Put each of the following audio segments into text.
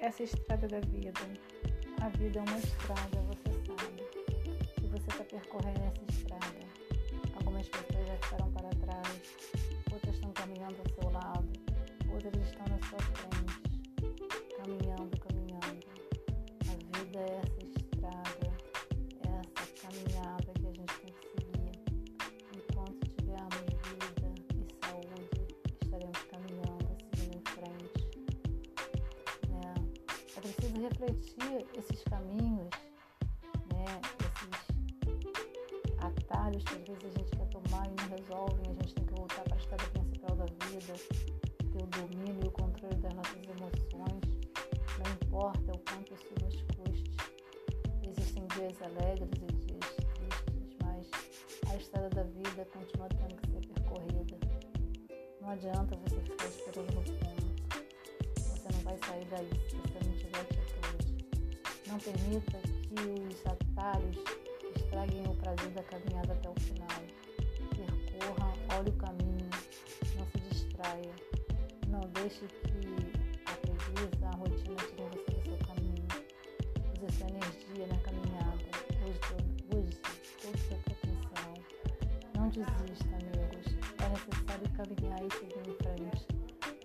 Nessa estrada da vida, a vida é uma estrada, você sabe. E você está percorrendo essa estrada. Algumas pessoas já ficaram para trás, outras estão caminhando ao seu lado, outras estão na sua refletir esses caminhos, né? esses atalhos que às vezes a gente quer tomar e não resolve, e a gente tem que voltar para a estrada principal da vida, ter o domínio e o controle das nossas emoções, não importa o quanto isso nos custe. Existem dias alegres e dias tristes, mas a estrada da vida continua tendo que ser percorrida. Não adianta você ficar esperando no ponto. Não permita que os atalhos estraguem o prazer da caminhada até o final. Percorra, olhe o caminho, não se distraia. Não deixe que a preguiça, a rotina tirem você do seu caminho. Use sua energia na caminhada. Use, o seu potencial. Não desista, amigos. É necessário caminhar e seguir em frente.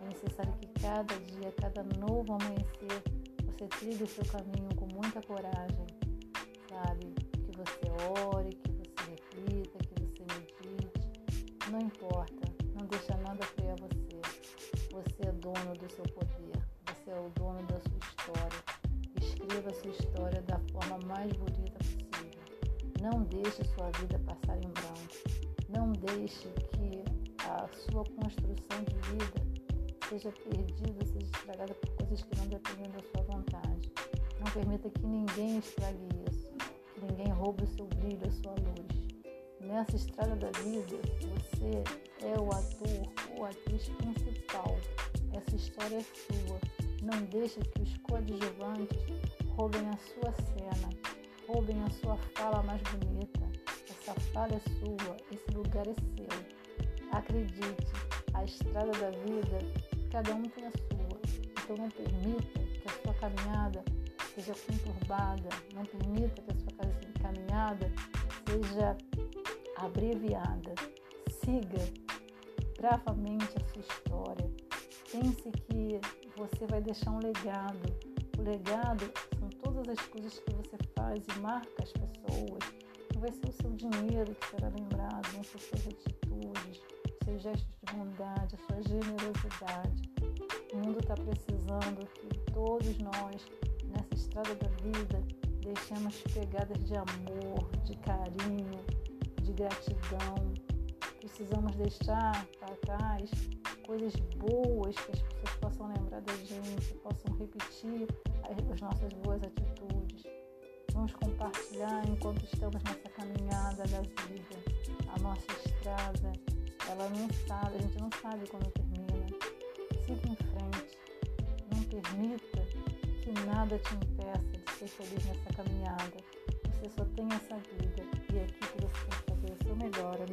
É necessário que cada dia, cada novo amanhecer, você trilhe o seu caminho muita coragem, sabe? Que você ore, que você reflita, que você medite. Não importa, não deixa nada frear você. Você é dono do seu poder, você é o dono da sua história. Escreva a sua história da forma mais bonita possível. Não deixe sua vida passar em branco. Não deixe que a sua construção de vida seja perdida, seja estragada por coisas que não dependem da sua vontade. Não permita que ninguém estrague isso, que ninguém roube o seu brilho, a sua luz. Nessa estrada da vida, você é o ator ou atriz principal. Essa história é sua. Não deixe que os coadjuvantes roubem a sua cena, roubem a sua fala mais bonita. Essa fala é sua, esse lugar é seu. Acredite, a estrada da vida, cada um tem a sua. Então não permita que a sua caminhada seja conturbada, não permita que a sua caminhada seja abreviada. Siga bravamente a sua história. Pense que você vai deixar um legado. O legado são todas as coisas que você faz e marca as pessoas. Não vai ser o seu dinheiro que será lembrado, vão ser suas atitudes, seus gestos de bondade, a sua generosidade. O mundo está precisando que todos nós, estrada da vida, deixemos pegadas de amor, de carinho, de gratidão. Precisamos deixar para trás coisas boas que as pessoas possam lembrar da gente, possam repetir as nossas boas atitudes. Vamos compartilhar enquanto estamos nessa caminhada da vida, a nossa estrada. Ela não sabe, a gente não sabe quando termina. Siga em frente. Não permita que nada te impeça de ser feliz nessa caminhada. Você só tem essa vida e é aqui que você tem que fazer o seu melhor.